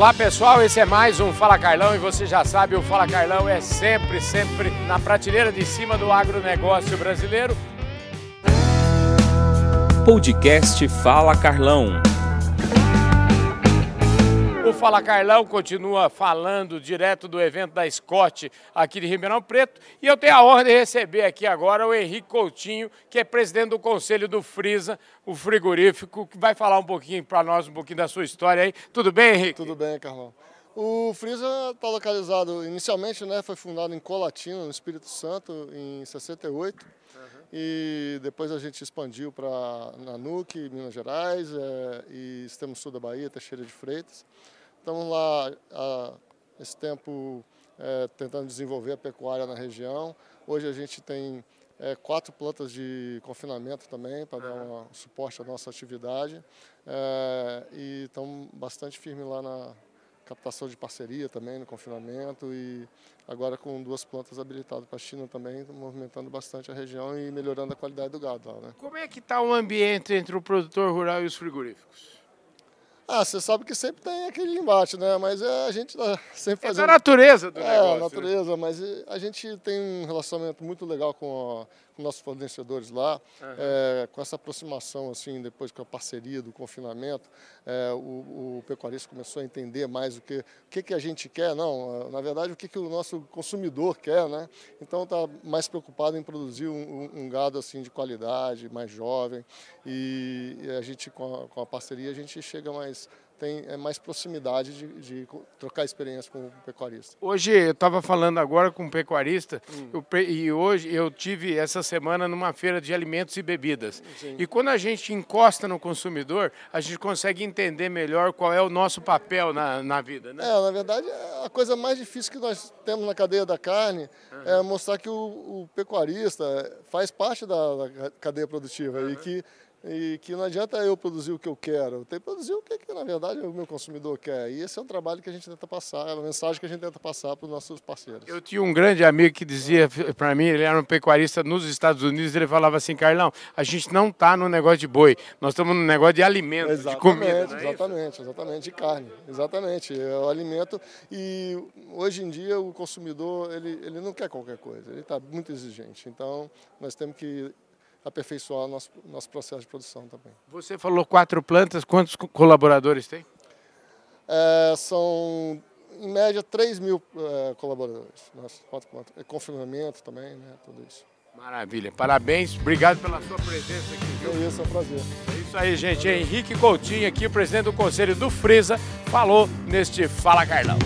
Olá pessoal, esse é mais um Fala Carlão e você já sabe, o Fala Carlão é sempre, sempre na prateleira de cima do agronegócio brasileiro. Podcast Fala Carlão. Fala Carlão continua falando direto do evento da Scott aqui de Ribeirão Preto e eu tenho a honra de receber aqui agora o Henrique Coutinho, que é presidente do conselho do Frisa, o frigorífico, que vai falar um pouquinho para nós, um pouquinho da sua história aí. Tudo bem, Henrique? Tudo bem, Carlão. O Frisa está localizado, inicialmente, né, foi fundado em Colatina, no Espírito Santo, em 68. Uhum. E depois a gente expandiu para Nanuque, Minas Gerais, é, e Extremo Sul da Bahia, Teixeira de Freitas. Estamos lá há esse tempo é, tentando desenvolver a pecuária na região. Hoje a gente tem é, quatro plantas de confinamento também para dar um suporte à nossa atividade. É, e estamos bastante firmes lá na captação de parceria também no confinamento e agora com duas plantas habilitadas para a China também, movimentando bastante a região e melhorando a qualidade do gado lá. Né? Como é que está o ambiente entre o produtor rural e os frigoríficos? Ah, você sabe que sempre tem aquele embate, né? Mas é, a gente tá sempre fazendo... É a natureza do é, negócio. É, a natureza, né? mas a gente tem um relacionamento muito legal com, a, com nossos fornecedores lá, uhum. é, com essa aproximação, assim, depois com a parceria do confinamento, é, o, o, pecuarista começou a entender mais o que, o que, que a gente quer, não, na verdade, o que, que o nosso consumidor quer, né? Então está mais preocupado em produzir um, um, gado, assim, de qualidade, mais jovem, e, a gente, com a, com a parceria, a gente chega mais tem é, mais proximidade de, de, trocar experiência com o pecuarista. Hoje eu estava falando agora com um pecuarista hum. eu, e hoje eu tive essa semana numa feira de alimentos e bebidas. Sim. E quando a gente encosta no consumidor, a gente consegue entender melhor qual é o nosso papel na, na vida. Né? É, na verdade, a coisa mais difícil que nós temos na cadeia da carne uhum. é mostrar que o, o, pecuarista faz parte da, da cadeia produtiva uhum. e que e que não adianta eu produzir o que eu quero, eu tenho que produzir o que, que, na verdade o meu consumidor quer. E esse é um trabalho que a gente tenta passar, é uma mensagem que a gente tenta passar para os nossos parceiros. Eu tinha um grande amigo que dizia para mim, ele era um pecuarista nos Estados Unidos, ele falava assim, Carlão, a gente não está no negócio de boi, nós estamos no negócio de alimento, exatamente, de comida. É exatamente, isso? exatamente, de carne, exatamente, é o alimento. E hoje em dia o consumidor, ele, ele não quer qualquer coisa, ele está muito exigente. Então, nós temos que aperfeiçoar nosso, nosso processo de produção também. Você falou quatro plantas, quantos colaboradores tem? É, são, em média, 3 mil é, colaboradores. Nossa, quatro plantas. É, confinamento também, né, tudo isso. Maravilha, parabéns, obrigado pela sua presença aqui. Viu? É isso, é um prazer. É isso aí, gente. Henrique Coutinho aqui, o presidente do Conselho do Frisa, falou neste Fala Carlão.